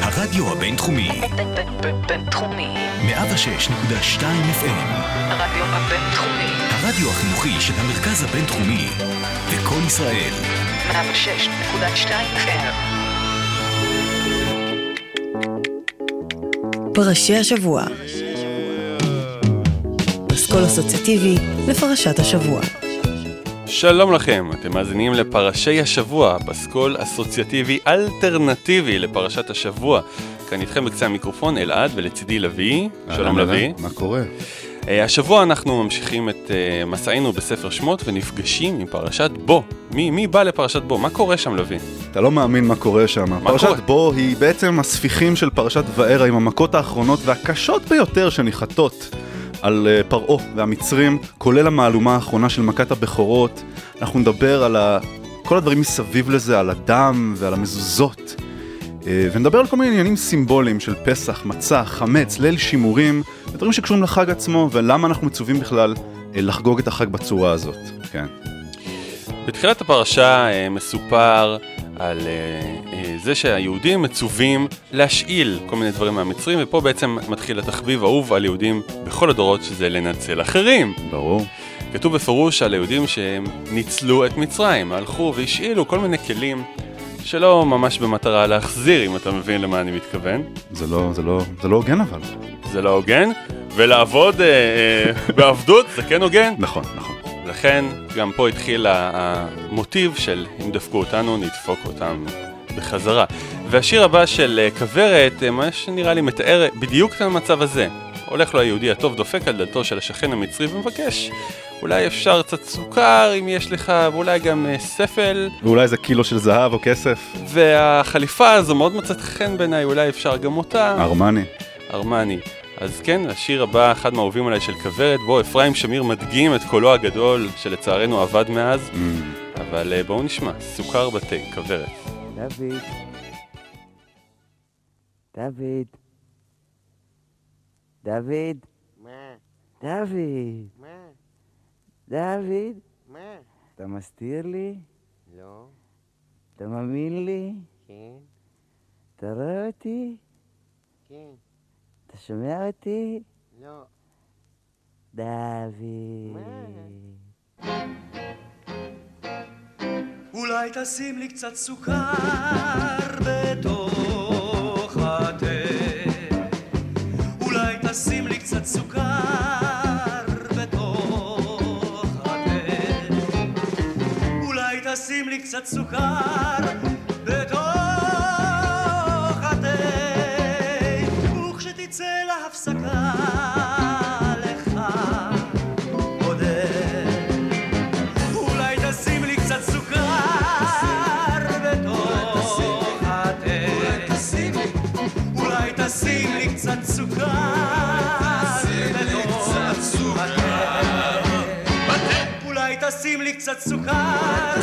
הרדיו הבינתחומי, בינתחומי. 106.2 FM, הרדיו הבינתחומי. הרדיו החינוכי של המרכז הבינתחומי, לקום ישראל, 106.2 FM. פרשי השבוע. פסקול אסוציאטיבי לפרשת השבוע. שלום לכם, אתם מאזינים לפרשי השבוע, פסקול אסוציאטיבי אלטרנטיבי לפרשת השבוע. כאן איתכם בקצה המיקרופון אלעד ולצידי לביא. שלום לביא. מה קורה? אה, השבוע אנחנו ממשיכים את אה, מסענו בספר שמות ונפגשים עם פרשת בו. מי, מי בא לפרשת בו? מה קורה שם לביא? אתה לא מאמין מה קורה שם. פרשת קורה? בו היא בעצם הספיחים של פרשת וערה עם המכות האחרונות והקשות ביותר שניחתות על אה, פרעה והמצרים, כולל המהלומה האחרונה של מכת הבכורות. אנחנו נדבר על ה... כל הדברים מסביב לזה, על הדם ועל המזוזות. אה, ונדבר על כל מיני עניינים סימבוליים של פסח, מצה, חמץ, ליל שימורים, דברים שקשורים לחג עצמו ולמה אנחנו מצווים בכלל אה, לחגוג את החג בצורה הזאת. כן. בתחילת הפרשה מסופר על אה, אה, זה שהיהודים מצווים להשאיל כל מיני דברים מהמצרים, ופה בעצם מתחיל התחביב האהוב על יהודים בכל הדורות, שזה לנצל אחרים. ברור. כתוב בפירוש על היהודים שהם ניצלו את מצרים, הלכו והשאילו כל מיני כלים שלא ממש במטרה להחזיר, אם אתה מבין למה אני מתכוון. זה לא, זה לא, זה לא הוגן אבל. זה לא הוגן, ולעבוד אה, אה, בעבדות זה כן הוגן. נכון, נכון. לכן גם פה התחיל המוטיב של אם דפקו אותנו, נדפוק אותם בחזרה. והשיר הבא של אה, כוורת, אה, מה שנראה לי מתאר בדיוק את המצב הזה. הולך לו היהודי הטוב, דופק על דלתו של השכן המצרי ומבקש, אולי אפשר קצת סוכר אם יש לך, ואולי גם אה, ספל, ואולי איזה קילו של זהב או כסף. והחליפה הזו מאוד מצאת חן בעיניי, אולי אפשר גם אותה. ארמני. ארמני. אז כן, השיר הבא, אחד מהאהובים עליי של כוורת, בו אפרים שמיר מדגים את קולו הגדול, שלצערנו אבד מאז, Mm. אבל אה, בואו נשמע, סוכר בתה, כוורת. דוד. דוד. דוד. דוד. דוד. אתה מסתיר לי? לא, אתה מאמין לי? כן, אתה רואה אותי? כן, אתה שומע אותי? לא. דוד. אולי תשים לי קצת סוכר בתוך התה אולי תשים לי קצת סוכר בתוך התה אולי תשים לי קצת סוכר בתוך וכשתצא להפסקה לך עודד אולי תשים לי קצת סוכר בתוך התה. אולי תשים לי קצת סוכר בתוך התה. אולי תשים לי קצת סוכר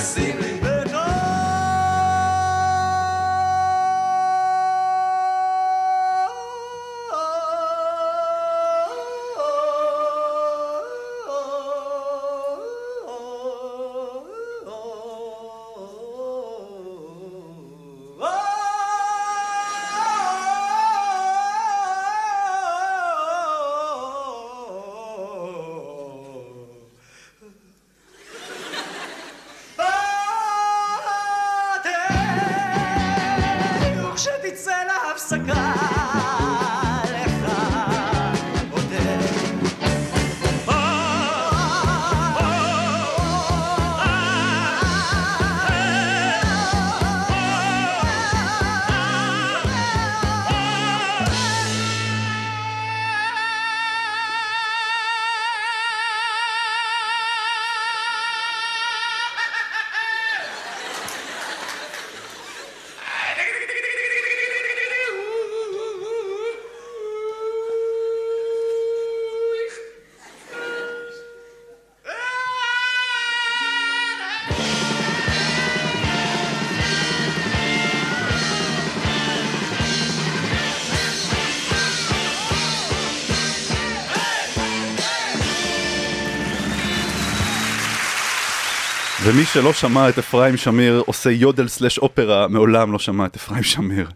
ומי שלא שמע את אפרים שמיר עושה יודל סלאש אופרה, מעולם לא שמע את אפרים שמיר.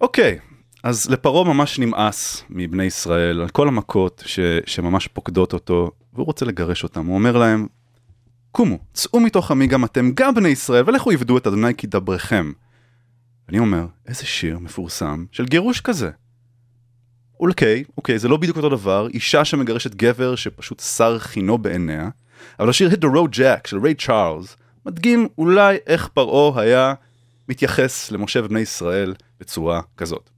אוקיי, אז לפרעה ממש נמאס מבני ישראל על כל המכות ש, שממש פוקדות אותו, והוא רוצה לגרש אותם. הוא אומר להם, קומו, צאו מתוך עמי גם אתם, גם בני ישראל, ולכו עבדו את אדוני כי דברכם. אני אומר, איזה שיר מפורסם של גירוש כזה. אוקיי, אוקיי, זה לא בדיוק אותו דבר, אישה שמגרשת גבר שפשוט שר חינו בעיניה, אבל השיר Hit the Road Jack של ריי צ'ארלס מדגים אולי איך פרעה היה מתייחס למשה ובני ישראל בצורה כזאת.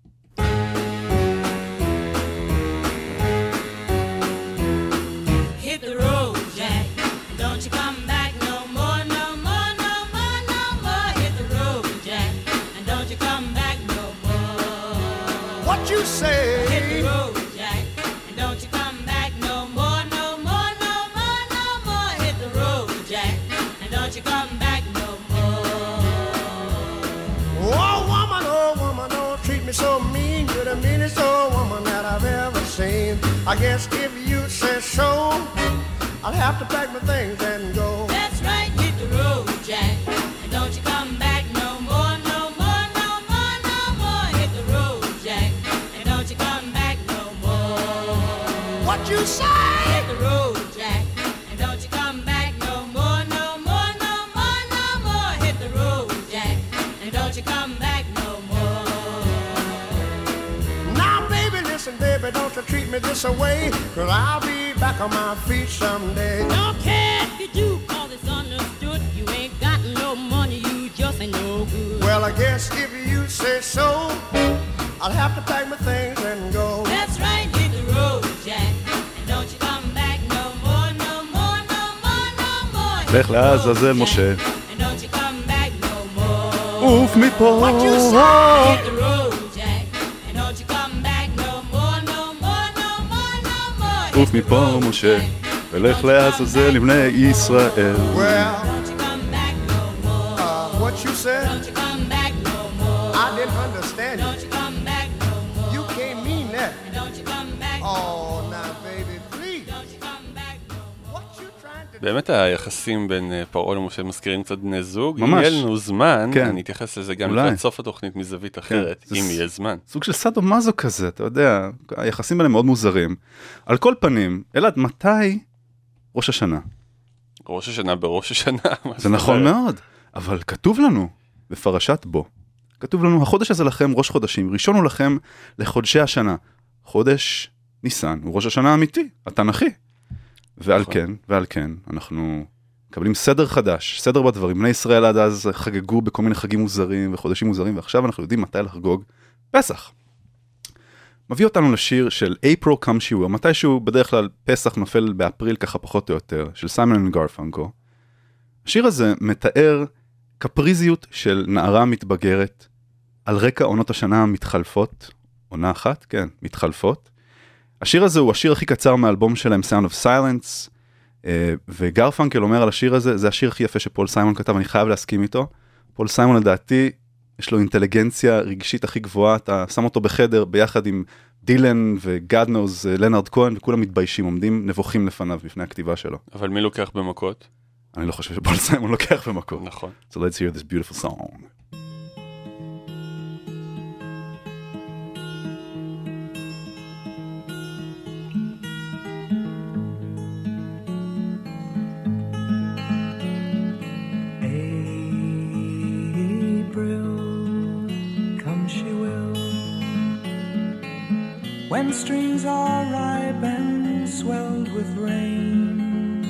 No more, no more. עוף Hit the מפה משה. ולך לעזאזל לבני ישראל. באמת היחסים בין אה, פרעה למשה מזכירים קצת בני זוג. אם ממש. יהיה לנו זמן, כן. אני אתייחס לזה גם. כן, לקראת סוף התוכנית מזווית אחרת, זה אם ס- יהיה זמן. סוג של סאדו מאזו כזה, אתה יודע, היחסים האלה מאוד מוזרים. על כל פנים, אלעד, מתי ראש השנה? ראש השנה בראש השנה. זה נכון? מאוד, אבל כתוב לנו בפרשת בו, כתוב לנו, החודש הזה לכם ראש חודשים, ראשון הוא לכם לחודשי השנה. חודש ניסן הוא ראש השנה האמיתי, התנ"כי. ועל נכון. כן, ועל כן, אנחנו מקבלים סדר חדש, סדר בדברים. בני ישראל עד אז חגגו בכל מיני חגים מוזרים וחודשים מוזרים, ועכשיו אנחנו יודעים מתי לחגוג פסח. מביא אותנו לשיר של April Come She Will, מתישהו בדרך כלל פסח נופל באפריל ככה פחות או יותר, של סיימון גרפנקו. השיר הזה מתאר קפריזיות של נערה מתבגרת על רקע עונות השנה המתחלפות, עונה אחת, כן, מתחלפות. השיר הזה הוא השיר הכי קצר מהאלבום שלהם, Sound of Silence, אה, וגרפנקל אומר על השיר הזה, זה השיר הכי יפה שפול סיימון כתב, אני חייב להסכים איתו. פול סיימון לדעתי, יש לו אינטליגנציה רגשית הכי גבוהה, אתה שם אותו בחדר ביחד עם דילן וגאד נוז, אה, לנארד כהן, וכולם מתביישים, עומדים נבוכים לפניו, לפני הכתיבה שלו. אבל מי לוקח במכות? אני לא חושב שפול סיימון לוקח במקום. נכון. So let's hear this beautiful song. When streams are ripe and swelled with rain,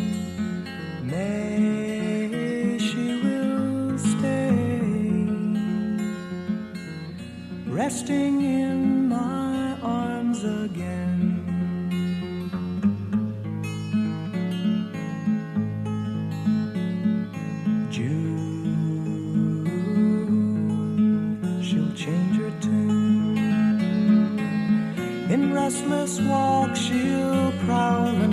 May she will stay, resting in restless walk, she'll prowl the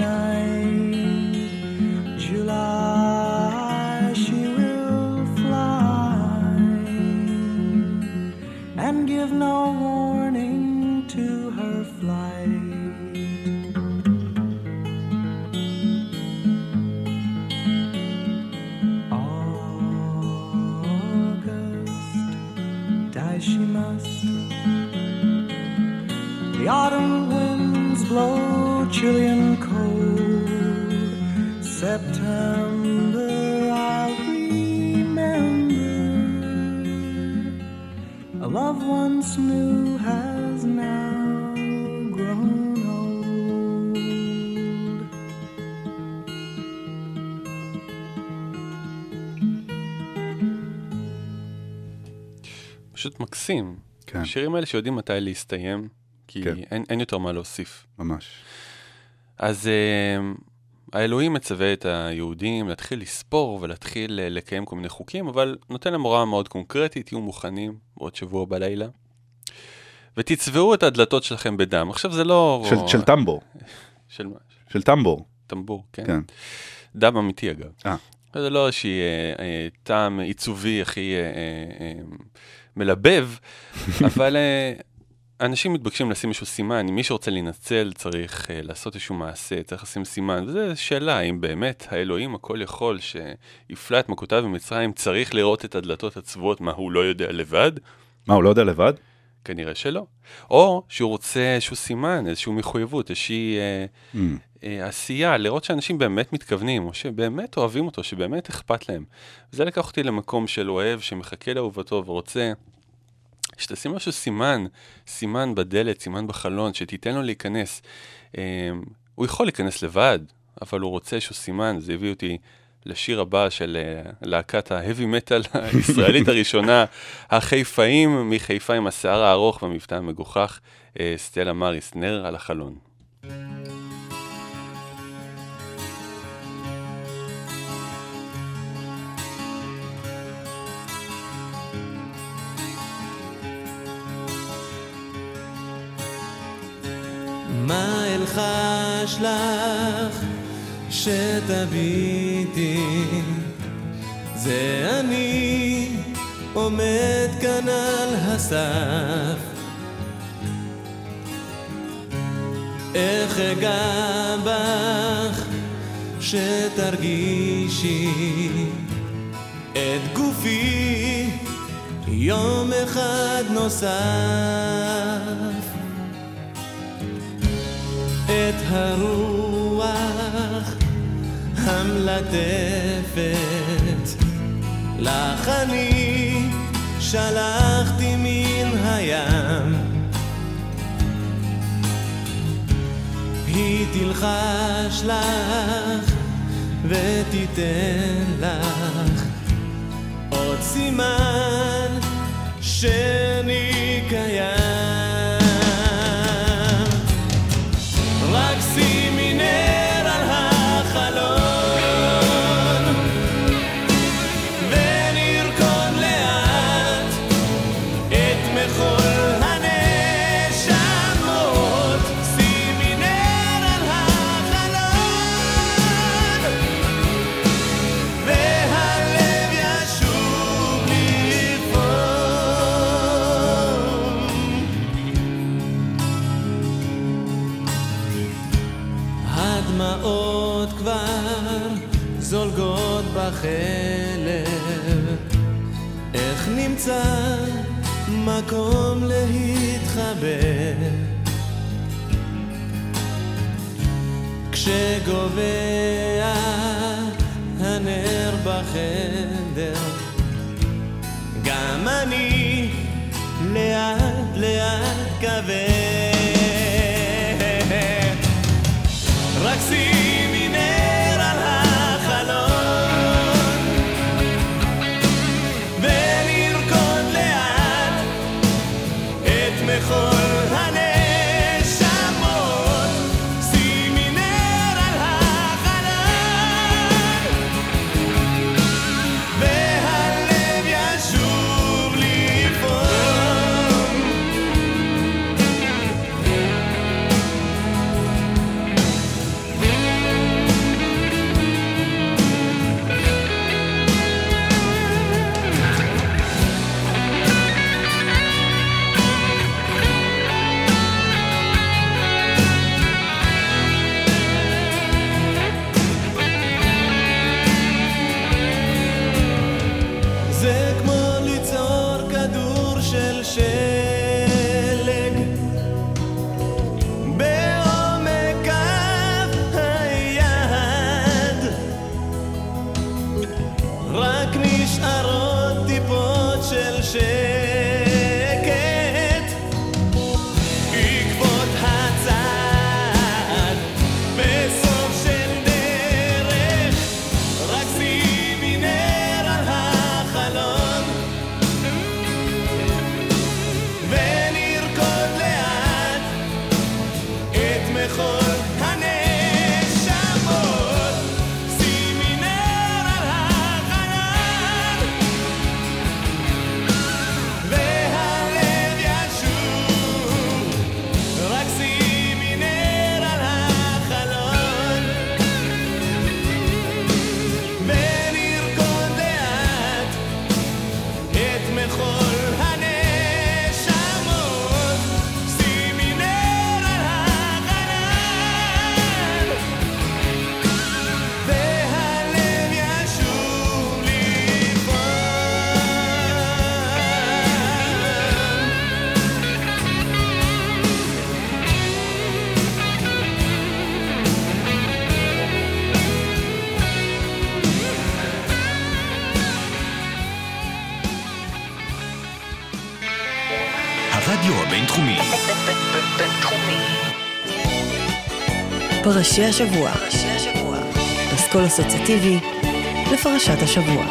מקסים. כן. השירים האלה שיודעים מתי להסתיים, כי כן. אין, אין יותר מה להוסיף. ממש. אז uh, האלוהים מצווה את היהודים להתחיל לספור ולהתחיל uh, לקיים כל מיני חוקים, אבל נותן להם הוראה מאוד קונקרטית, תהיו מוכנים בעוד שבוע בלילה. ותצבעו את הדלתות שלכם בדם. עכשיו זה לא... של, של טמבור. של מה? של טמבור. טמבור, כן. כן. דם אמיתי אגב. אה. זה לא איזושהי אה, אה, טעם עיצובי הכי אה, אה, אה, מלבב, אבל אה, אנשים מתבקשים לשים איזשהו סימן, מי שרוצה להינצל צריך אה, לעשות איזשהו מעשה, צריך לשים סימן, וזו שאלה, האם באמת האלוהים הכל יכול שהפלא את מכותיו במצרים צריך לראות את הדלתות הצבועות, מה הוא לא יודע לבד? מה, הוא לא יודע לבד? כנראה שלא. או שהוא רוצה איזשהו סימן, איזושהי מחויבות, איזושהי אה, Mm. אה, עשייה, לראות שאנשים באמת מתכוונים, או שבאמת אוהבים אותו, שבאמת אכפת להם. וזה לקח אותי למקום של אוהב שמחכה לאהובתו ורוצה שתשים משהו סימן, סימן בדלת, סימן בחלון, שתיתן לו להיכנס. אה, הוא יכול להיכנס לבד, אבל הוא רוצה איזשהו סימן, זה הביא אותי לשיר הבא של אה, להקת ההאבי מטאל הישראלית הראשונה, החיפאים מחיפה עם השיער הארוך והמבטא המגוחך, אה, סטלה מריס, נר על החלון. מה אלחש לך שתביטי זה אני עומד כאן על הסף. איך אגע בך שתרגישי? את גופי יום אחד נוסף. את הרוח המלטפת לך אני שלחתי מן הים. היא תלחש לך ותיתן לך עוד סימן שאני קיים פרשי השבוע. פסקול אסוציאטיבי לפרשת השבוע.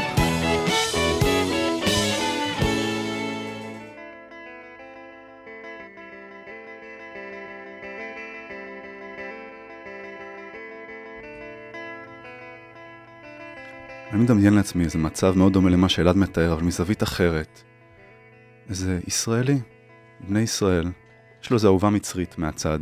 אני מדמיין לעצמי איזה מצב מאוד דומה למה שאלעד מתאר, אבל מזווית אחרת. איזה ישראלי, בני ישראל, יש לו איזו אהובה מצרית מהצד.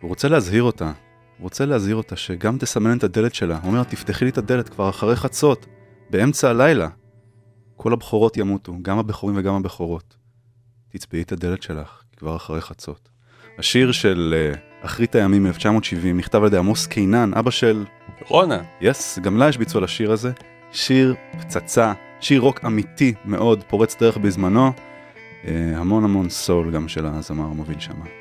הוא רוצה להזהיר אותה, רוצה להזהיר אותה שגם תסמן את הדלת שלה. הוא אומר, תפתחי לי את הדלת כבר אחרי חצות, באמצע הלילה. כל הבכורות ימותו, גם הבכורים וגם הבכורות. תצבעי את הדלת שלך, כבר אחרי חצות. השיר של uh, אחרית הימים מ-1970 נכתב על ידי עמוס קינן, אבא של... רונה. יס, גם לה יש ביצוע לשיר הזה. שיר פצצה, שיר רוק אמיתי מאוד, פורץ דרך בזמנו. Uh, המון המון סול גם של הזמר המוביל שם.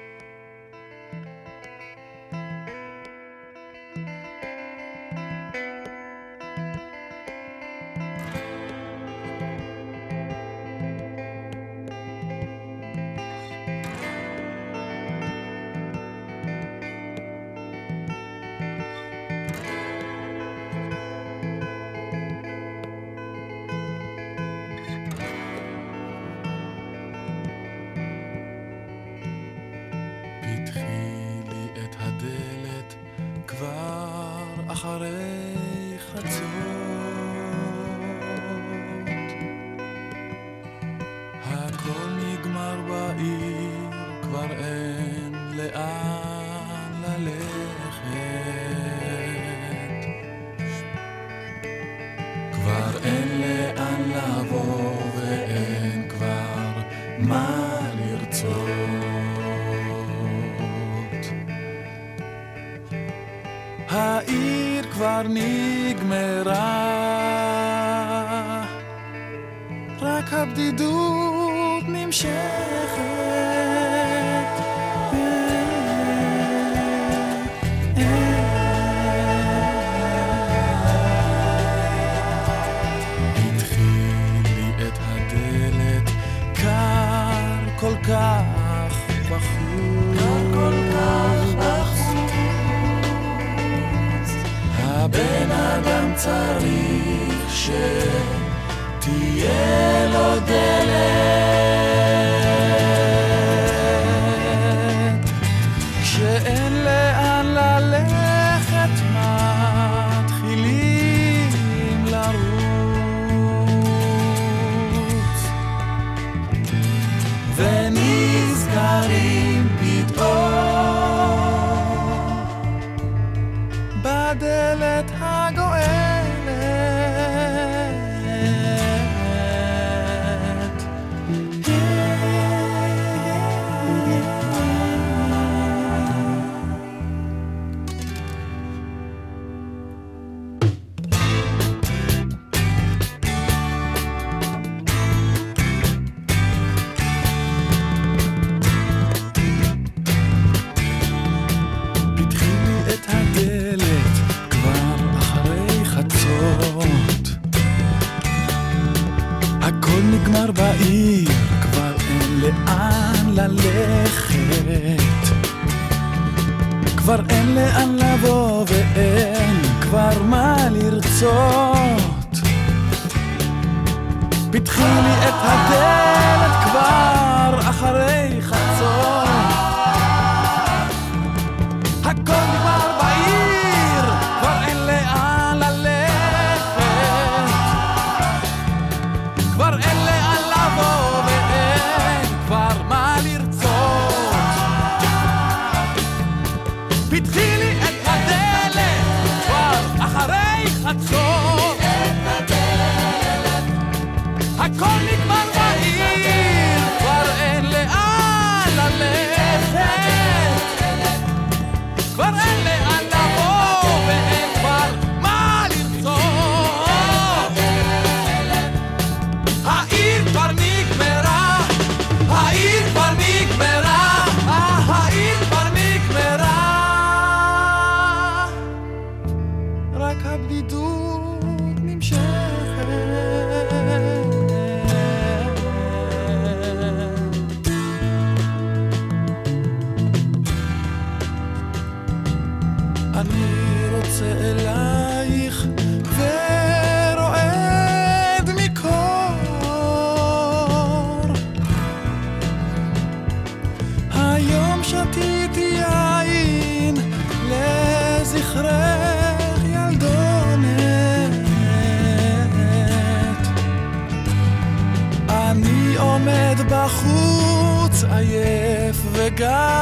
God.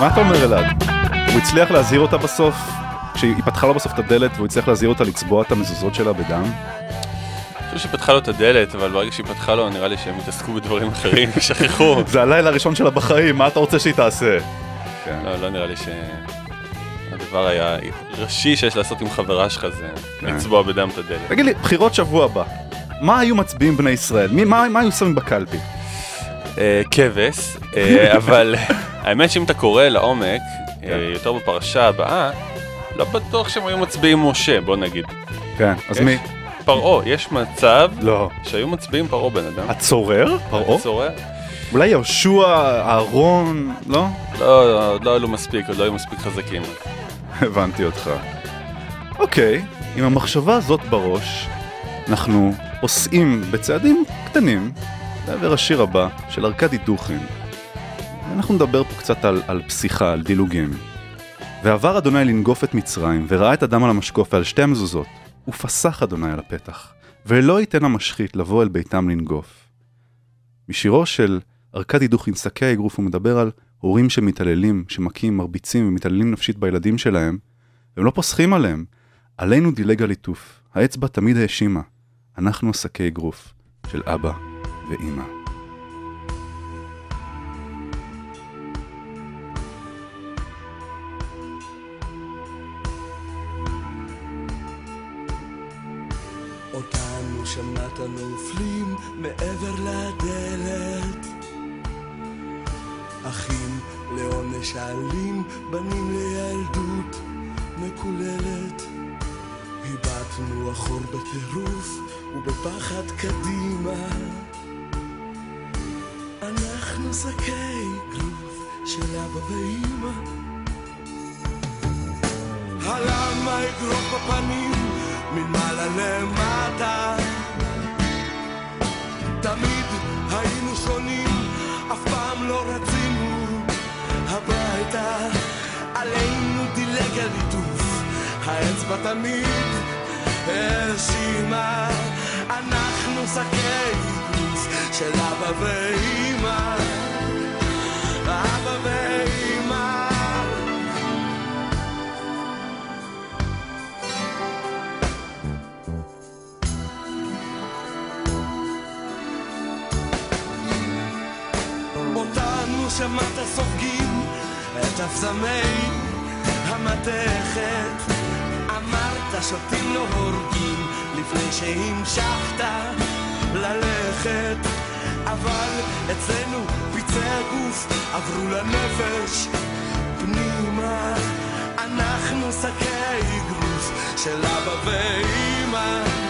מה אתה אומר אלעד? הוא הצליח להזהיר אותה בסוף? כשהיא פתחה לו בסוף את הדלת והוא הצליח להזהיר אותה לצבוע את המזוזות שלה בדם? אני חושב שהיא פתחה לו את הדלת, אבל ברגע שהיא פתחה לו, נראה לי שהם התעסקו בדברים אחרים ושכחו. זה הלילה הראשון שלה בחיים, מה אתה רוצה שהיא תעשה? כן. לא, לא נראה לי שהדבר היה ראשי שיש לעשות עם חברה שלך זה כן. לצבוע בדם את הדלת. תגיד לי, בחירות שבוע הבא, מה היו מצביעים בני ישראל? מה היו שמים בקלפי? אה, כבש, אה, אבל האמת שאם אתה קורא לעומק, אה, יותר בפרשה הבאה, לא בטוח שהם היו מצביעים משה, בוא נגיד. כן, אז מי? פרעה, יש מצב לא. שהיו מצביעים פרעה בן אדם. הצורר? פרעה? הצורר? אולי יהושע, אהרון, לא? לא, עוד לא היו מספיק, עוד לא היו מספיק חזקים. הבנתי אותך. אוקיי, עם המחשבה הזאת בראש, אנחנו פוסעים בצעדים קטנים לעבר השיר הבא של ארכדי דוכין. אנחנו נדבר פה קצת על, על פסיכה, על דילוגים. ועבר אדוני לנגוף את מצרים, וראה את הדם על המשקוף ועל שתי המזוזות, ופסח אדוני על הפתח, ולא ייתן המשחית לבוא אל ביתם לנגוף. משירו של ארכדי דוכין, שקי האגרוף, הוא מדבר על הורים שמתעללים, שמכים, מרביצים ומתעללים נפשית בילדים שלהם, והם לא פוסחים עליהם. עלינו דילג הליטוף, האצבע תמיד האשימה. אנחנו השקי אגרוף של אבא ואימא. שמעת נופלים מעבר לדלת. אחים לעונש אלים, בנים לילדות מקוללת. הבטנו אחור בטירוף ובפחד קדימה. אנחנו שקי גרוף של אבא ואימא הלמה אגרוף בפנים מלמעלה למטה הביתה עלינו דילג הליטוף, האצבע תמיד האשימה אנחנו שקי גוף של אבא ואימא אבא ואימא אותנו שמעת סופגים את אבזמי המתכת. אמרת שותים לא הורגים לפני שהמשכת ללכת. אבל אצלנו פצעי הגוף עברו לנפש. פנימה אנחנו שקי גרוס של אבא ואימא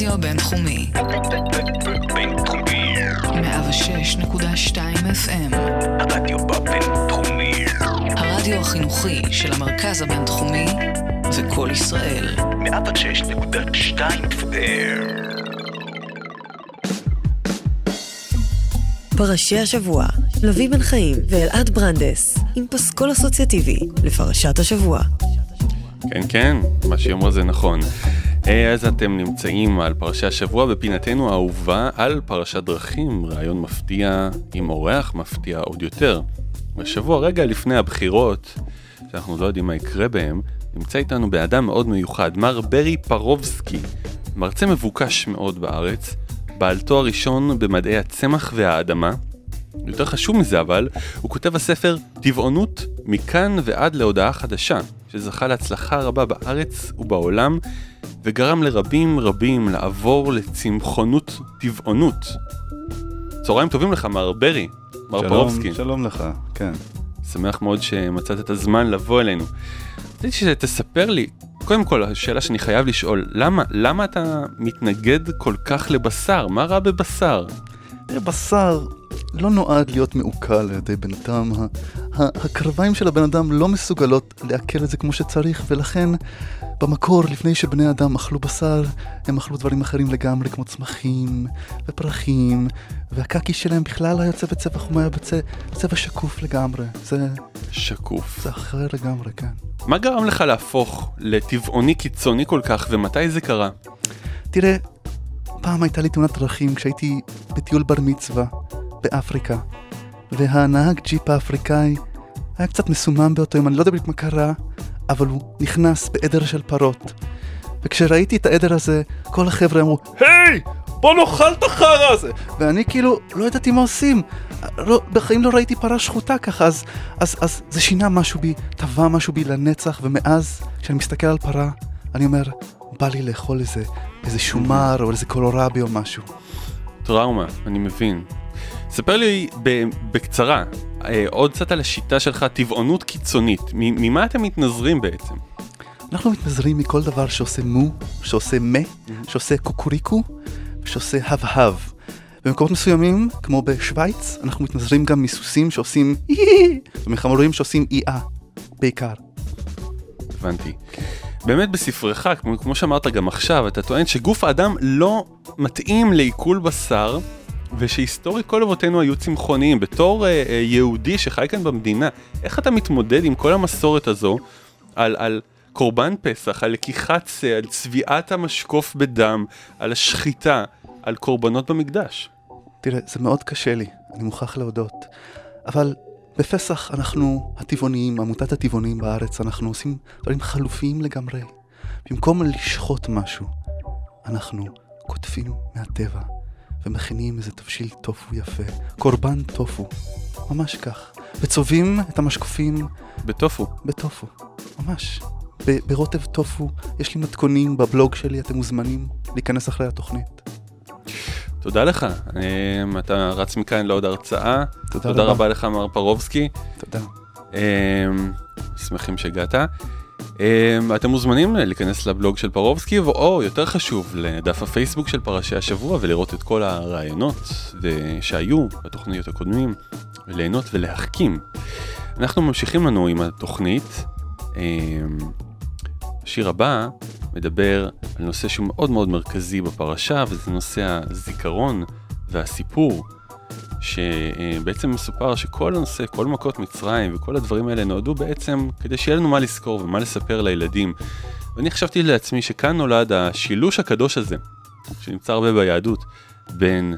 הרדיו הבינתחומי. בינתחומי. 106.2 FM. הרדיו בבינתחומי. הרדיו החינוכי של המרכז הבינתחומי זה קול ישראל. 106.2 FM. פרשי השבוע, לביא בן חיים ואלעד ברנדס, עם פסקול אסוציאטיבי לפרשת השבוע. כן, כן, מה שהיא אמרה זה נכון. אה, אז אתם נמצאים על פרשי השבוע בפינתנו האהובה על פרשת דרכים, רעיון מפתיע עם אורח מפתיע עוד יותר. השבוע, רגע לפני הבחירות, שאנחנו לא יודעים מה יקרה בהם, נמצא איתנו באדם מאוד מיוחד, מר ברי פרובסקי, מרצה מבוקש מאוד בארץ, בעל תואר ראשון במדעי הצמח והאדמה. יותר חשוב מזה אבל, הוא כותב הספר טבעונות מכאן ועד להודעה חדשה, שזכה להצלחה רבה בארץ ובעולם, וגרם לרבים רבים לעבור לצמחונות טבעונות. צהריים טובים לך, מר ברי, מר פרובסקי. שלום לך, כן. שמח מאוד שמצאת את הזמן לבוא אלינו. רציתי שתספר לי, קודם כל, השאלה שאני חייב לשאול, למה, למה אתה מתנגד כל כך לבשר? מה רע בבשר? תראה, בשר לא נועד להיות מעוקל על ידי בן אדם. הקרביים של הבן אדם לא מסוגלות לעכל את זה כמו שצריך, ולכן במקור, לפני שבני אדם אכלו בשר, הם אכלו דברים אחרים לגמרי, כמו צמחים ופרחים, והקקי שלהם בכלל היה צבע צבע חום, היה בצבע, צבע שקוף לגמרי. זה... שקוף. זה אחר לגמרי, כן. מה גרם לך להפוך לטבעוני קיצוני כל כך, ומתי זה קרה? תראה, פעם הייתה לי תאונת דרכים כשהייתי בטיול בר מצווה באפריקה, והנהג ג'יפ האפריקאי היה קצת מסומם באותו יום, אני לא יודע בדיוק מה קרה, אבל הוא נכנס בעדר של פרות. וכשראיתי את העדר הזה, כל החבר'ה אמרו, היי! בוא נאכל את החרא הזה! ואני כאילו, לא ידעתי מה עושים. לא, בחיים לא ראיתי פרה שחוטה ככה, אז, אז, אז זה שינה משהו בי, טבע משהו בי לנצח, ומאז, כשאני מסתכל על פרה, אני אומר, בא לי לאכול איזה, איזה שומר או איזה קולורבי או משהו. טראומה, אני מבין. ספר לי בקצרה, אה, עוד קצת על השיטה שלך, טבעונות קיצונית. ממה אתם מתנזרים בעצם? אנחנו מתנזרים מכל דבר שעושה מו, שעושה מה, שעושה קוקוריקו, שעושה הבהב. במקומות מסוימים, כמו בשוויץ, אנחנו מתנזרים גם מסוסים שעושים אי, ומחמורים שעושים אי-אה, בעיקר. הבנתי. באמת בספרך, כמו, כמו שאמרת גם עכשיו, אתה טוען שגוף האדם לא מתאים לעיכול בשר, ושהיסטורית כל אבותינו היו צמחוניים. בתור אה, אה, יהודי שחי כאן במדינה, איך אתה מתמודד עם כל המסורת הזו על, על קורבן פסח, על לקיחת שא, על צביעת המשקוף בדם, על השחיטה, על קורבנות במקדש? תראה, זה מאוד קשה לי, אני מוכרח להודות. אבל בפסח אנחנו הטבעונים, עמותת הטבעונים בארץ, אנחנו עושים דברים חלופיים לגמרי. במקום לשחוט משהו, אנחנו קוטפים מהטבע ומכינים איזה תבשיל טופו יפה, קורבן טופו, ממש כך. וצובעים את המשקופים בטופו. בטופו, ממש. ב- ברוטב טופו, יש לי מתכונים בבלוג שלי, אתם מוזמנים להיכנס אחרי התוכנית. תודה לך, אה, אתה רץ מכאן לעוד הרצאה. תודה תודה רבה. רבה לך מר פרובסקי. תודה. אמ, שמחים שהגעת. אמ, אתם מוזמנים להיכנס לבלוג של פרובסקי, או יותר חשוב, לדף הפייסבוק של פרשי השבוע ולראות את כל הרעיונות שהיו בתוכניות הקודמים, וליהנות ולהחכים. אנחנו ממשיכים לנו עם התוכנית. אמ, השיר הבא מדבר על נושא שהוא מאוד מאוד מרכזי בפרשה, וזה נושא הזיכרון והסיפור, שבעצם מסופר שכל הנושא, כל מכות מצרים וכל הדברים האלה נועדו בעצם כדי שיהיה לנו מה לזכור ומה לספר לילדים. ואני חשבתי לעצמי שכאן נולד השילוש הקדוש הזה, שנמצא הרבה ביהדות, בין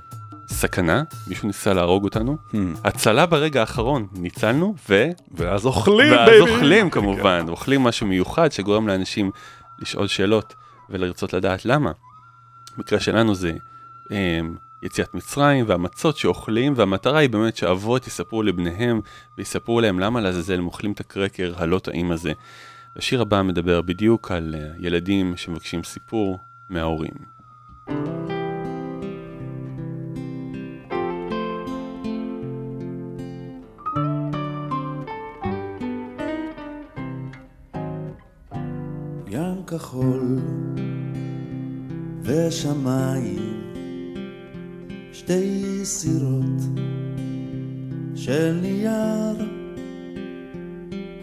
סכנה, מישהו ניסה להרוג אותנו, הצלה ברגע האחרון, ניצלנו, ו... ואז אוכלים, ואז baby. אוכלים כמובן, אוכלים משהו מיוחד שגורם לאנשים לשאול שאלות ולרצות לדעת למה. במקרה שלנו זה אמ, יציאת מצרים והמצות שאוכלים, והמטרה היא באמת שאבות יספרו לבניהם ויספרו להם למה לעזאזל הם אוכלים את הקרקר הלא טעים הזה. השיר הבא מדבר בדיוק על אה, ילדים שמבקשים סיפור מההורים. ים כחול ושמיים, שתי סירות של נייר,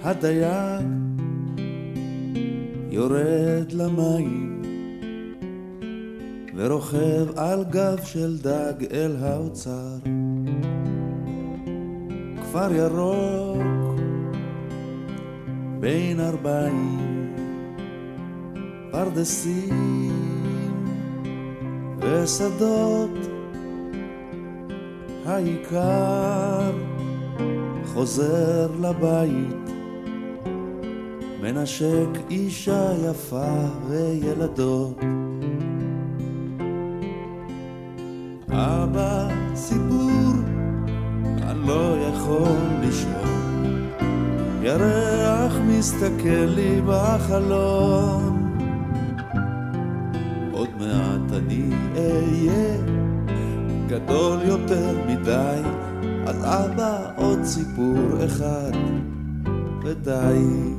הדייג יורד למים ורוכב על גב של דג אל האוצר. כפר ירוק בין ארבעים פרדסים ושדות העיקר חוזר לבית מנשק אישה יפה וילדות אבא סיפור אני לא יכול לישון ירח מסתכל לי בחלון גדול יותר מדי. אז אבא עוד סיפור אחד. ודי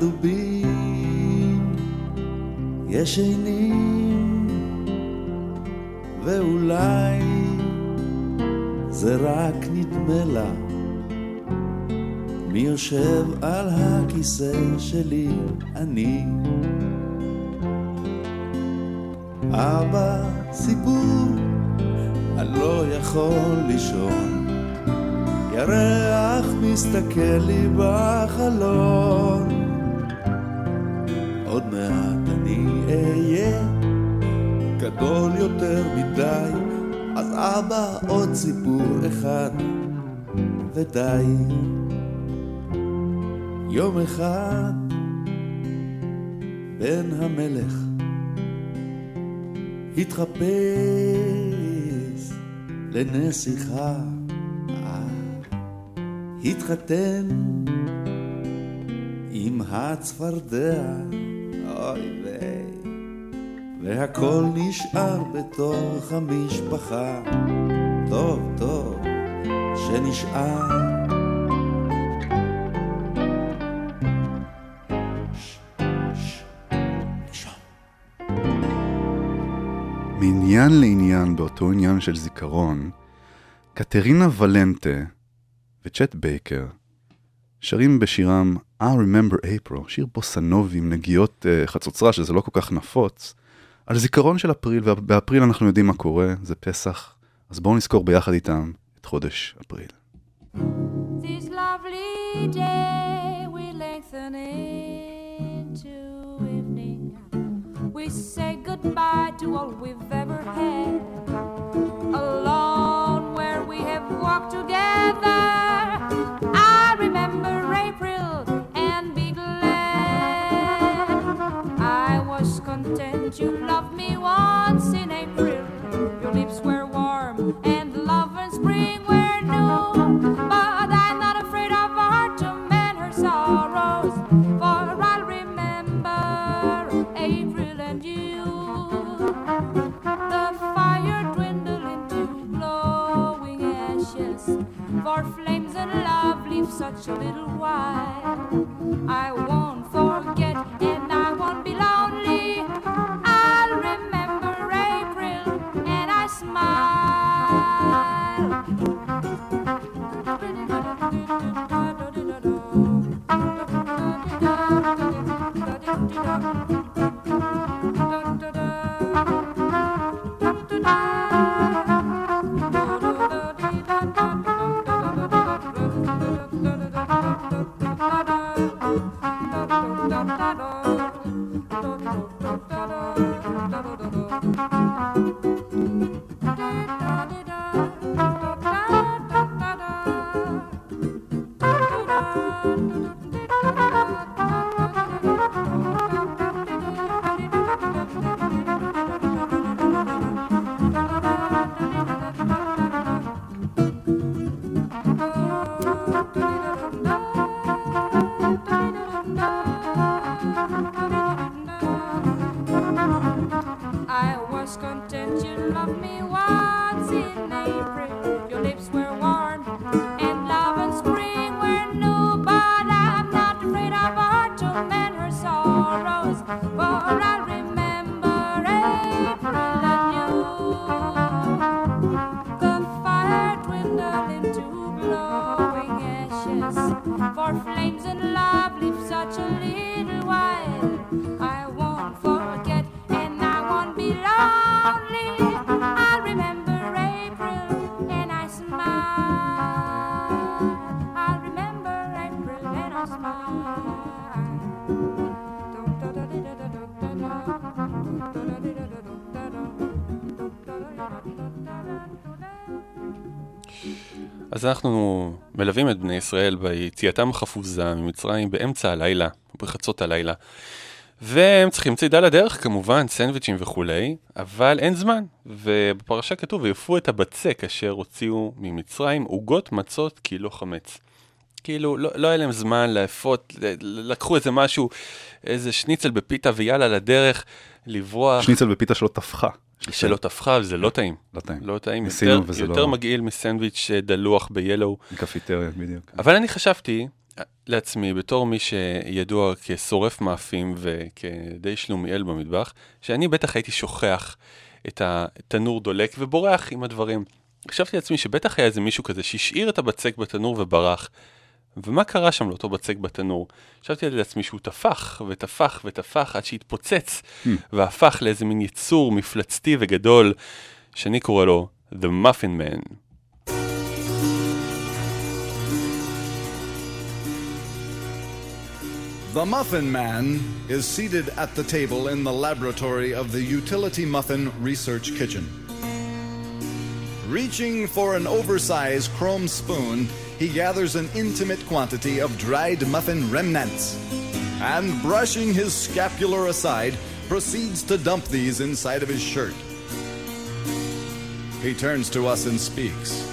הדובים ישנים, ואולי זה רק נדמה לה, מי יושב על הכיסא שלי, אני. אבא, סיפור אני לא יכול לישון. ירח מסתכל לי בחלון. אבא עוד סיפור אחד ודי. יום אחד בן המלך התחפש לנסיכה, התחתן עם הצפרדע, אוי ויי, והכל נשאר בתוך המשפחה, טוב טוב שנשאר. מעניין לעניין באותו עניין של זיכרון, קטרינה ולנטה וצ'ט בייקר שרים בשירם I Remember April, שיר בוסנובי עם נגיעות uh, חצוצרה שזה לא כל כך נפוץ, על זיכרון של אפריל, ובאפריל אנחנו יודעים מה קורה, זה פסח, אז בואו נזכור ביחד איתם את חודש אפריל. This lovely day we lengthen into evening. We say goodbye to all we've ever had. Alone where we have walked together. you loved me once in April. Your lips were warm and love and spring were new. But I'm not afraid of her to mend her sorrows. For I'll remember April and you. The fire dwindled into glowing ashes. For flames and love leave such a little while. I won't. אז אנחנו מלווים את בני ישראל ביציאתם החפוזה ממצרים באמצע הלילה, בחצות הלילה. והם צריכים צידה לדרך כמובן, סנדוויצ'ים וכולי, אבל אין זמן. ובפרשה כתוב, ויפו את הבצק אשר הוציאו ממצרים, עוגות מצות קילו חמץ. כאילו, לא, לא היה להם זמן לאפות, לקחו איזה משהו, איזה שניצל בפיתה ויאללה לדרך, לברוח. שניצל בפיתה שלא טפחה. שלא טפחה, וזה לא טעים. לא טעים. לא טעים, ניסינו יותר, וזה יותר לא- מגעיל מסנדוויץ' אה, דלוח ב-Yellow. מקפיטריה, בדיוק. אבל אני חשבתי לעצמי, בתור מי שידוע כשורף מאפים וכדי שלומיאל במטבח, שאני בטח הייתי שוכח את התנור דולק ובורח עם הדברים. חשבתי לעצמי שבטח היה איזה מישהו כזה שהשאיר את הבצק בתנור וברח. ומה קרה שם לאותו בצק בתנור? חשבתי לעצמי שהוא טפח וטפח וטפח עד שהתפוצץ והפך לאיזה מין יצור מפלצתי וגדול שאני קורא לו The Muffin Man. The Muffin Man is seated at the table in the laboratory of the Utility Muffin Research Kitchen. Reaching for an oversized chrome spoon, he gathers an intimate quantity of dried muffin remnants and, brushing his scapular aside, proceeds to dump these inside of his shirt. He turns to us and speaks.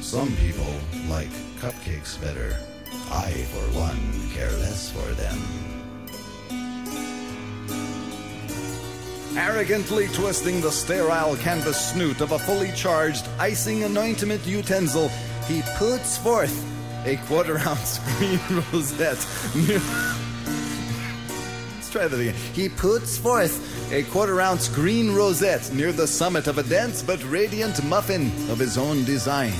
Some people like cupcakes better. I, for one, care less for them. Arrogantly twisting the sterile canvas snoot of a fully charged icing anointment utensil, he puts forth a quarter ounce green rosette. Let's try that again. He puts forth a quarter ounce green rosette near the summit of a dense but radiant muffin of his own design.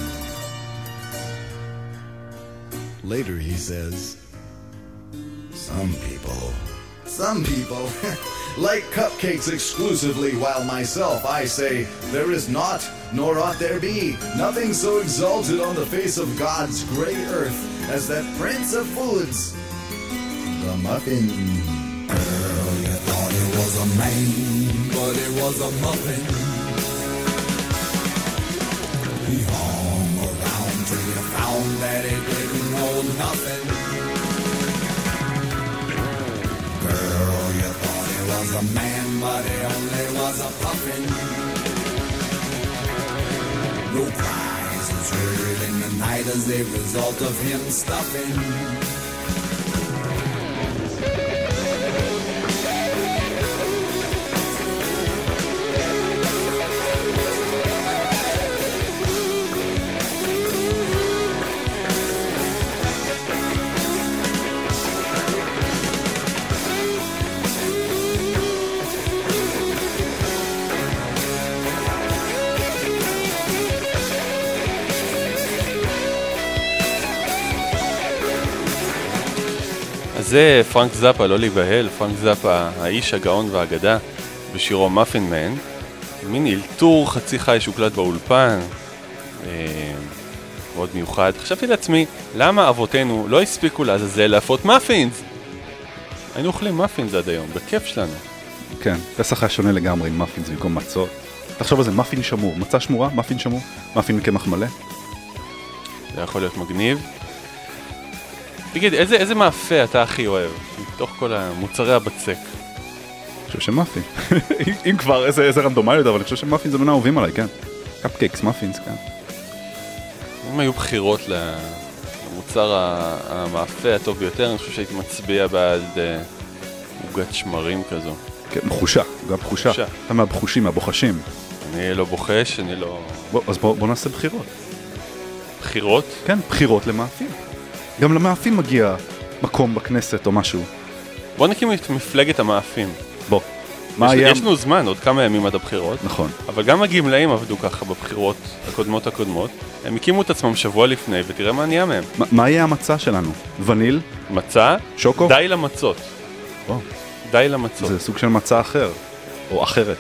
Later he says, Some people, some people like cupcakes exclusively, while myself I say, there is not, nor ought there be, nothing so exalted on the face of God's great earth as that prince of foods, the muffin. Girl, you thought it was a man, but it was a muffin. He hung around till you found that it didn't know nothing. Was a man, but he only was a puffin. No cries was heard in the night as a result of him stuffing. זה פרנק זאפה, לא להיבהל, פרנק זאפה, האיש הגאון והאגדה, בשירו Muffin Man. מין אלתור חצי חי שהוקלט באולפן, אה, מאוד מיוחד. חשבתי לעצמי, למה אבותינו לא הספיקו לעזאזל לאפות מאפינס? היינו אוכלים מאפינס עד היום, בכיף שלנו. כן, פסח היה שונה לגמרי עם מאפינס במקום מצות. תחשוב על זה, מאפין שמור, מצה שמורה, מאפין שמור, מאפין מקמח מלא. זה יכול להיות מגניב. תגיד, איזה, איזה מאפה אתה הכי אוהב, מתוך כל המוצרי הבצק? אני חושב שמאפין. אם- אם כבר, איזה איזה רנדומליות, אבל אני חושב שמאפין זה בין האהובים עליי, כן. קפקייקס, מאפינס, כן. אם היו בחירות למוצר המאפה הטוב ביותר, אני חושב שהייתי מצביע בעד אה, עוגת שמרים כזו. כן, בחושה, גם. בחושה. אתה מהבחושים, מהבוחשים. אני לא בוחש, אני לא... בוא, אז בוא, בוא נעשה בחירות. בחירות? כן, בחירות למאפים. גם למאפים מגיע מקום בכנסת או משהו. בוא נקים את מפלגת המאפים. בוא. מה יש, היה... יש לנו זמן, עוד כמה ימים עד הבחירות. נכון. אבל גם הגמלאים עבדו ככה בבחירות הקודמות הקודמות. הם הקימו את עצמם שבוע לפני, ותראה מה נהיה מהם. מה- מה יהיה המצע שלנו? וניל? מצה? שוקו? די למצות. וואו. די למצות. זה סוג של מצע אחר. או אחרת.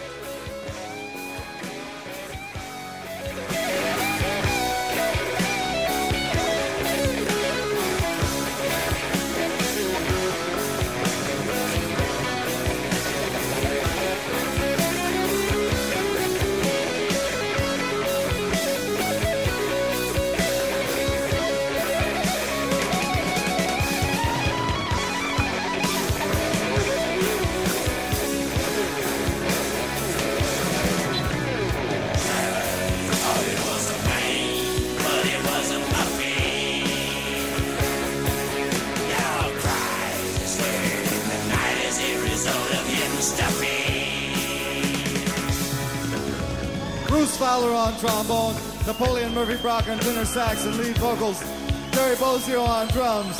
Jerry on drums,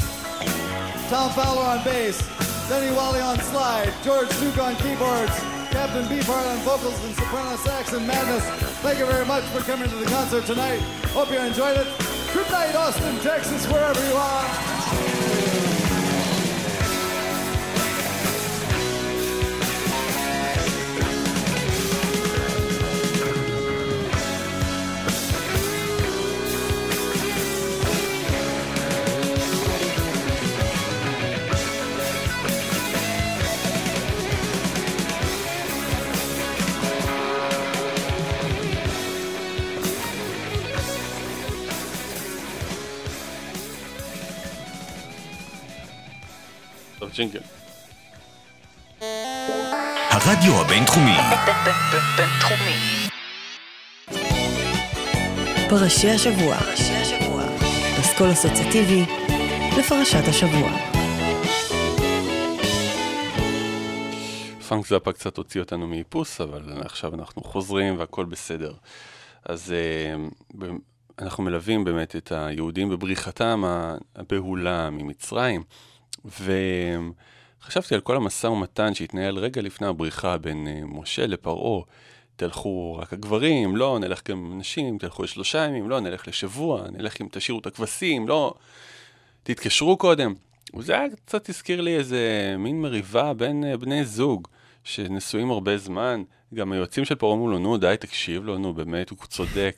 Tom Fowler on bass, Denny Wally on slide, George Duke on keyboards, Captain Beefheart on vocals and soprano sax and madness. Thank you very much for coming to the concert tonight. Hope you enjoyed it. Good night, Austin, Texas, wherever you are. ג'ינגל. הרדיו הבינתחומי, בינתחומי. פרשי השבוע. פסקול אסוציאטיבי לפרשת השבוע. פאנק זאפה קצת הוציא אותנו מאיפוס, אבל עכשיו אנחנו חוזרים והכל בסדר. אז אה, אנחנו מלווים באמת את היהודים בבריחתם הבהולה ממצרים, וחשבתי על כל המשא ומתן שהתנהל רגע לפני הבריחה בין אה, משה לפרעה. תלכו רק הגברים, לא, נלך גם נשים, תלכו לשלושה ימים, לא, נלך לשבוע, נלך אם תשאירו את הכבשים, לא, תתקשרו קודם. וזה היה קצת הזכיר לי איזה מין מריבה בין אה, בני זוג שנשואים הרבה זמן. גם היועצים של פרעה אמרו לו, נו, די, תקשיב לו, נו, באמת, הוא צודק.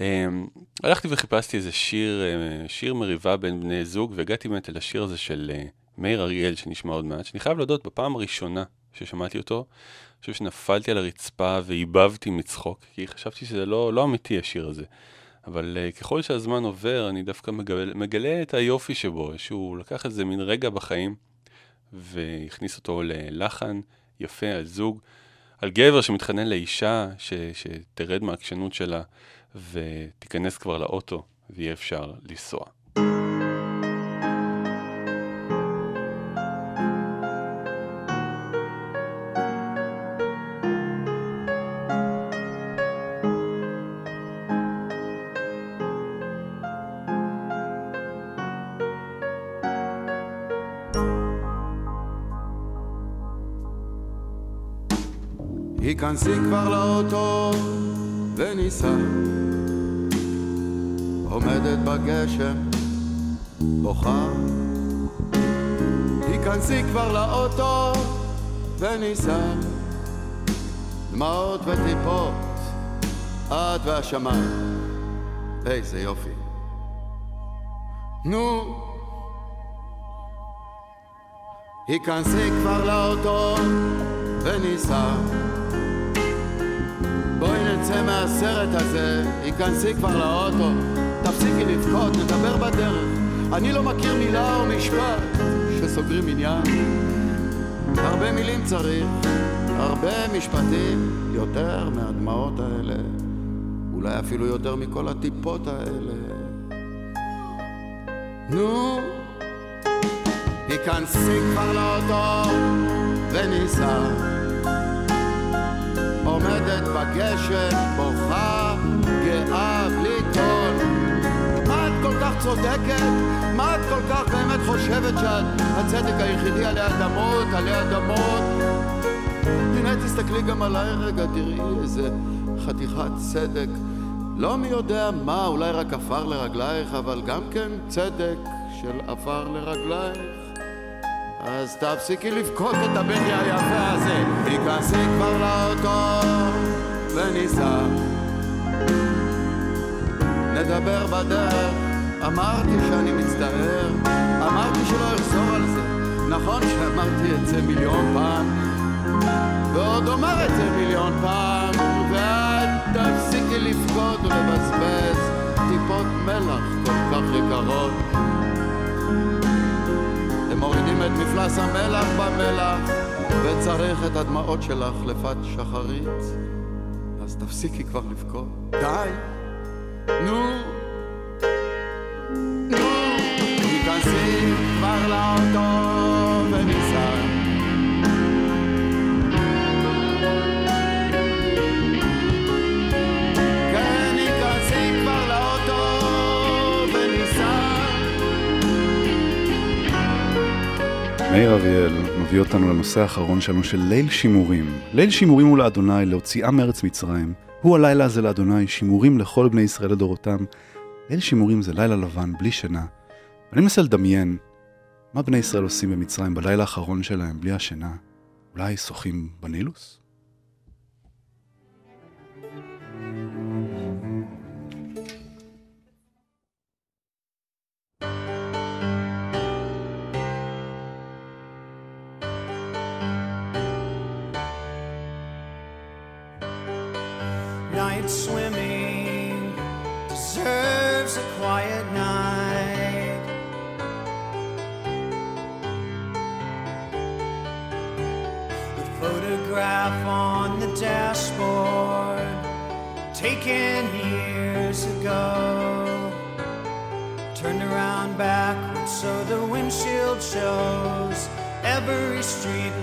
אמ, הלכתי וחיפשתי איזה שיר, אה, שיר מריבה בין בני זוג, והגעתי באמת אל השיר הזה של אה, מאיר אריאל, שנשמע עוד מעט, שאני חייב להודות, בפעם הראשונה ששמעתי אותו, אני חושב שנפלתי על הרצפה והיבבתי מצחוק, כי חשבתי שזה לא, לא אמיתי השיר הזה. אבל uh, ככל שהזמן עובר, אני דווקא מגלה, מגלה את היופי שבו, שהוא לקח איזה מין רגע בחיים, והכניס אותו ללחן יפה על זוג, על גבר שמתחנן לאישה ש, שתרד מהעקשנות שלה ותיכנס כבר לאוטו ויהיה אפשר לנסוע. היכנסי כבר לאוטו וניסע עומדת בגשם, בוכה. היכנסי כבר לאוטו וניסע. דמעות וטיפות את והשמיים. איזה יופי. נו. היכנסי כבר לאוטו נצא מהסרט הזה, היכנסי כבר לאוטו, תפסיקי לבכות, נדבר בדרך. אני לא מכיר מילה או משפט שסוגרים עניין. הרבה מילים צריך, הרבה משפטים, יותר מהדמעות האלה, אולי אפילו יותר מכל הטיפות האלה. נו, היכנסי כבר לאוטו וניסע. עומדת בגשם, בוכה, גאה, בלי קול. מה את כל כך צודקת? מה את כל כך באמת חושבת שאת הצדק היחידי עלי אדמות, עלי אדמות? הנה תסתכלי גם עליי רגע, תראי איזה חתיכת צדק. לא מי יודע מה, אולי רק עפר לרגלייך, אבל גם כן צדק של עפר לרגלייך. אז תפסיקי לבכות את הבני היפה הזה, היכנסי כבר לאוטו וניסע. נדבר בדרך, אמרתי שאני מצטער, אמרתי שלא אחזור על זה. נכון שאמרתי את זה מיליון פעם, ועוד אומר את זה מיליון פעם, ואת תפסיקי לבכות ולבזבז טיפות מלח כל כך יקרות. אתם מורידים את מפלס המלח במלח, וצריך את הדמעות שלך לפת שחרית. אז תפסיקי כבר לבכות. די. נו. נו. תיכנסי כבר לאוטו מאיר אריאל מביא אותנו לנושא האחרון שלנו של ליל שימורים. ליל שימורים הוא לאדוני, להוציאם מארץ מצרים. הוא הלילה הזה לאדוני, שימורים לכל בני ישראל לדורותם. ליל שימורים זה לילה לבן, בלי שינה. אני מנסה לדמיין מה בני ישראל עושים במצרים בלילה האחרון שלהם, בלי השינה. אולי שוחים בנילוס? Night swimming deserves a quiet night. The photograph on the dashboard, taken years ago, turned around backwards so the windshield shows every street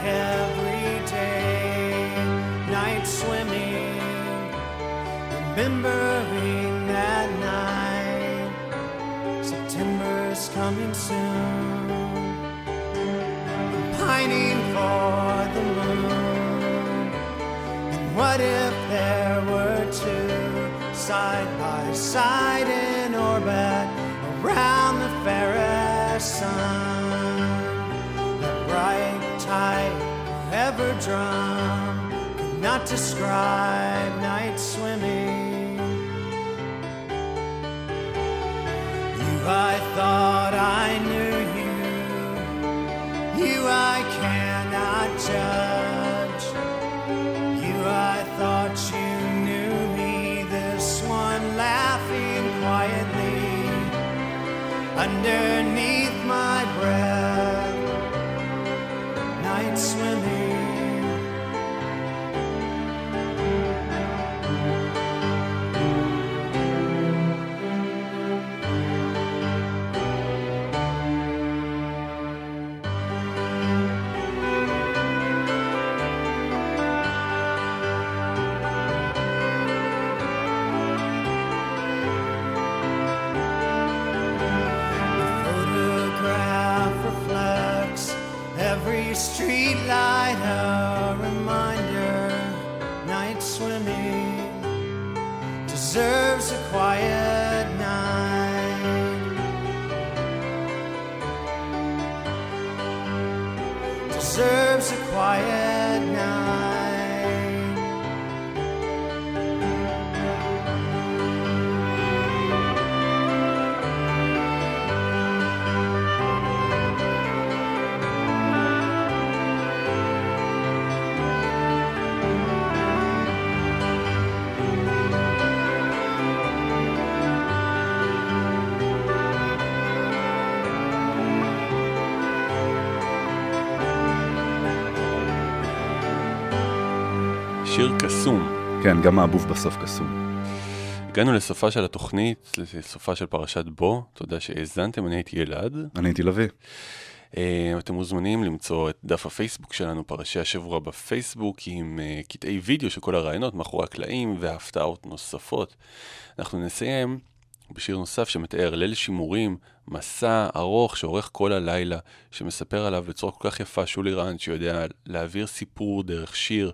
by everyday night swimming, remembering that night. September's coming soon. I'm pining for the moon. And what if there were two side by side drum could not describe night swimming. You, I thought I knew you. You, I cannot judge. You, I thought you knew me. This one laughing quietly under. כן, גם האבוב בסוף קסום. הגענו לסופה של התוכנית, לסופה של פרשת בו. תודה שהאזנתם, אני הייתי אלעד. אני הייתי לביא. אה, אתם מוזמנים למצוא את דף הפייסבוק שלנו, פרשי השבוע בפייסבוק, עם אה, קטעי וידאו של כל הרעיונות מאחורי הקלעים והפתעות נוספות. אנחנו נסיים בשיר נוסף שמתאר ליל שימורים, מסע ארוך שאורך כל הלילה, שמספר עליו בצורה כל כך יפה שולי רנד, שיודע להעביר סיפור דרך שיר.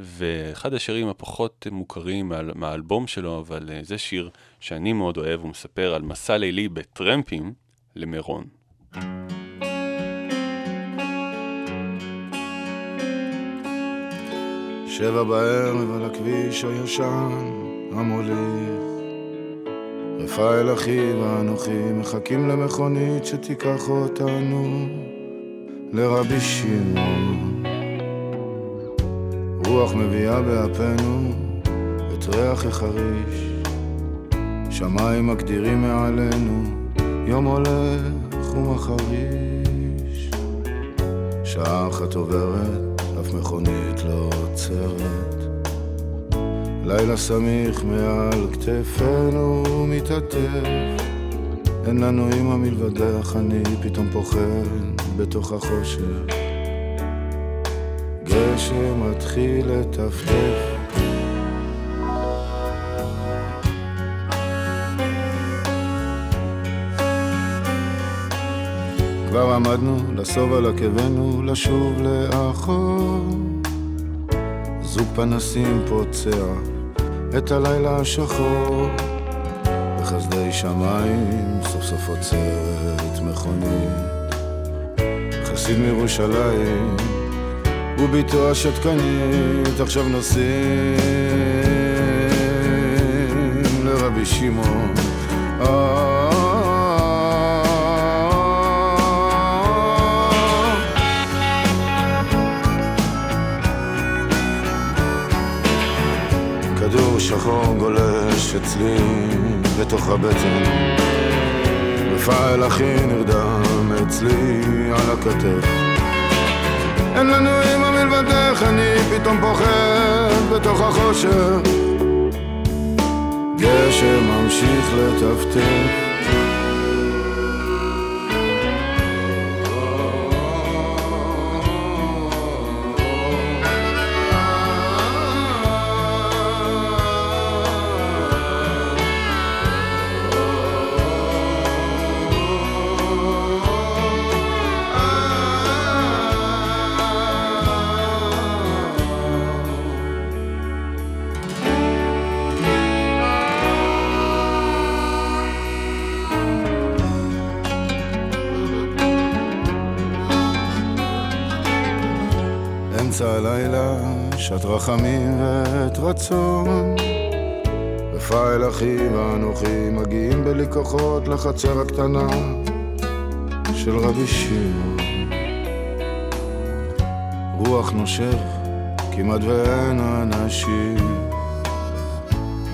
ואחד השירים הפחות מוכרים מה, מהאלבום שלו, אבל אה, זה שיר שאני מאוד אוהב, הוא מספר על מסע לילי בטרמפים למירון. שבע בערב על הכביש הישן המוליך רפאל אחי ואנוכי מחכים למכונית שתיקח אותנו לרבי שמעון רוח מביאה באפינו את ריח החריש. שמיים מגדירים מעלינו יום הולך ומחריש. שעה אחת עוברת אף מכונית לא עוצרת. לילה סמיך מעל כתפינו מתעטף. אין לנו אמא מלבדך, אני פתאום פוחד בתוך החושך גשם מתחיל לטפטף כבר עמדנו לסוב על עקבנו לשוב לאחור. זוג פנסים פוצע את הלילה השחור. בחסדי שמיים סוף סוף עוצרת מכונית. חסיד מירושלים וביתו השתקנית עכשיו נוסעים לרבי שמעון. כדור שחור גולש אצלי בתוך הבטן. רפאל אחי נרדם אצלי על הכתף אין לנו אמא מלבדך, אני פתאום פוחד בתוך החושך. גשם ממשיך לטפטף שעת רחמים ועת רצון. רפאל אחי ואנוכי מגיעים בלי כוחות לחצר הקטנה של רבי שמעון. רוח נושך, כמעט ואין אנשים.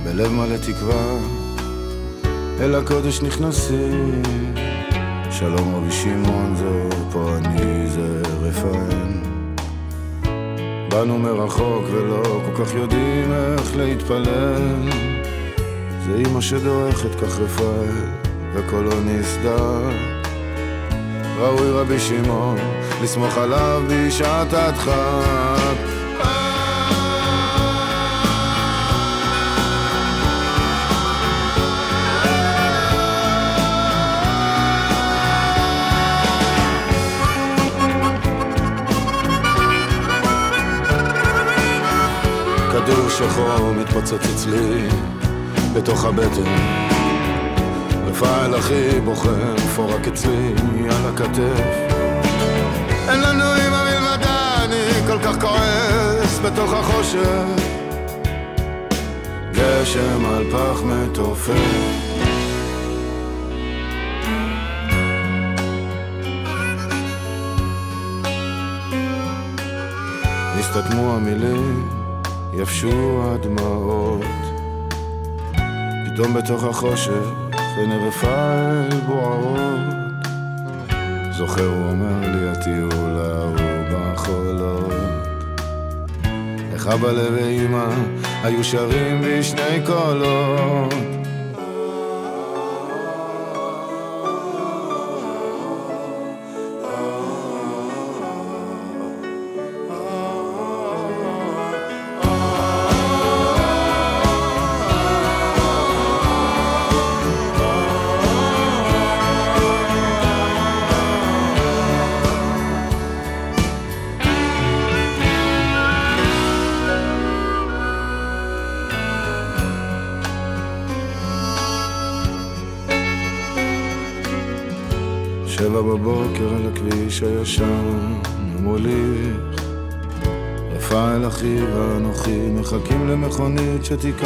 בלב מלא תקווה, אל הקודש נכנסים. שלום רבי שמעון זה פה אני זה רפאל. באנו מרחוק ולא כל כך יודעים איך להתפלל. זה אמא שדורכת כך רפאל, וקולו נסדר. ראוי רבי שמעון, לסמוך עליו בשעת הדחק. כדור שחור מתפוצץ אצלי בתוך הבטן. רפאל אחי בוכה מפורק אצלי על הכתף אין לנו אמא מלמדה, אני כל כך כועס בתוך החושך. גשם על פח מתופף. נסתתמו המילים, יבשו הדמעות. פתאום בתוך החושך עיני רפאל בוערות. זוכר הוא אומר לי הטיול ההוא בחולות איך אבא ואמא היו שרים בשני קולות מחכים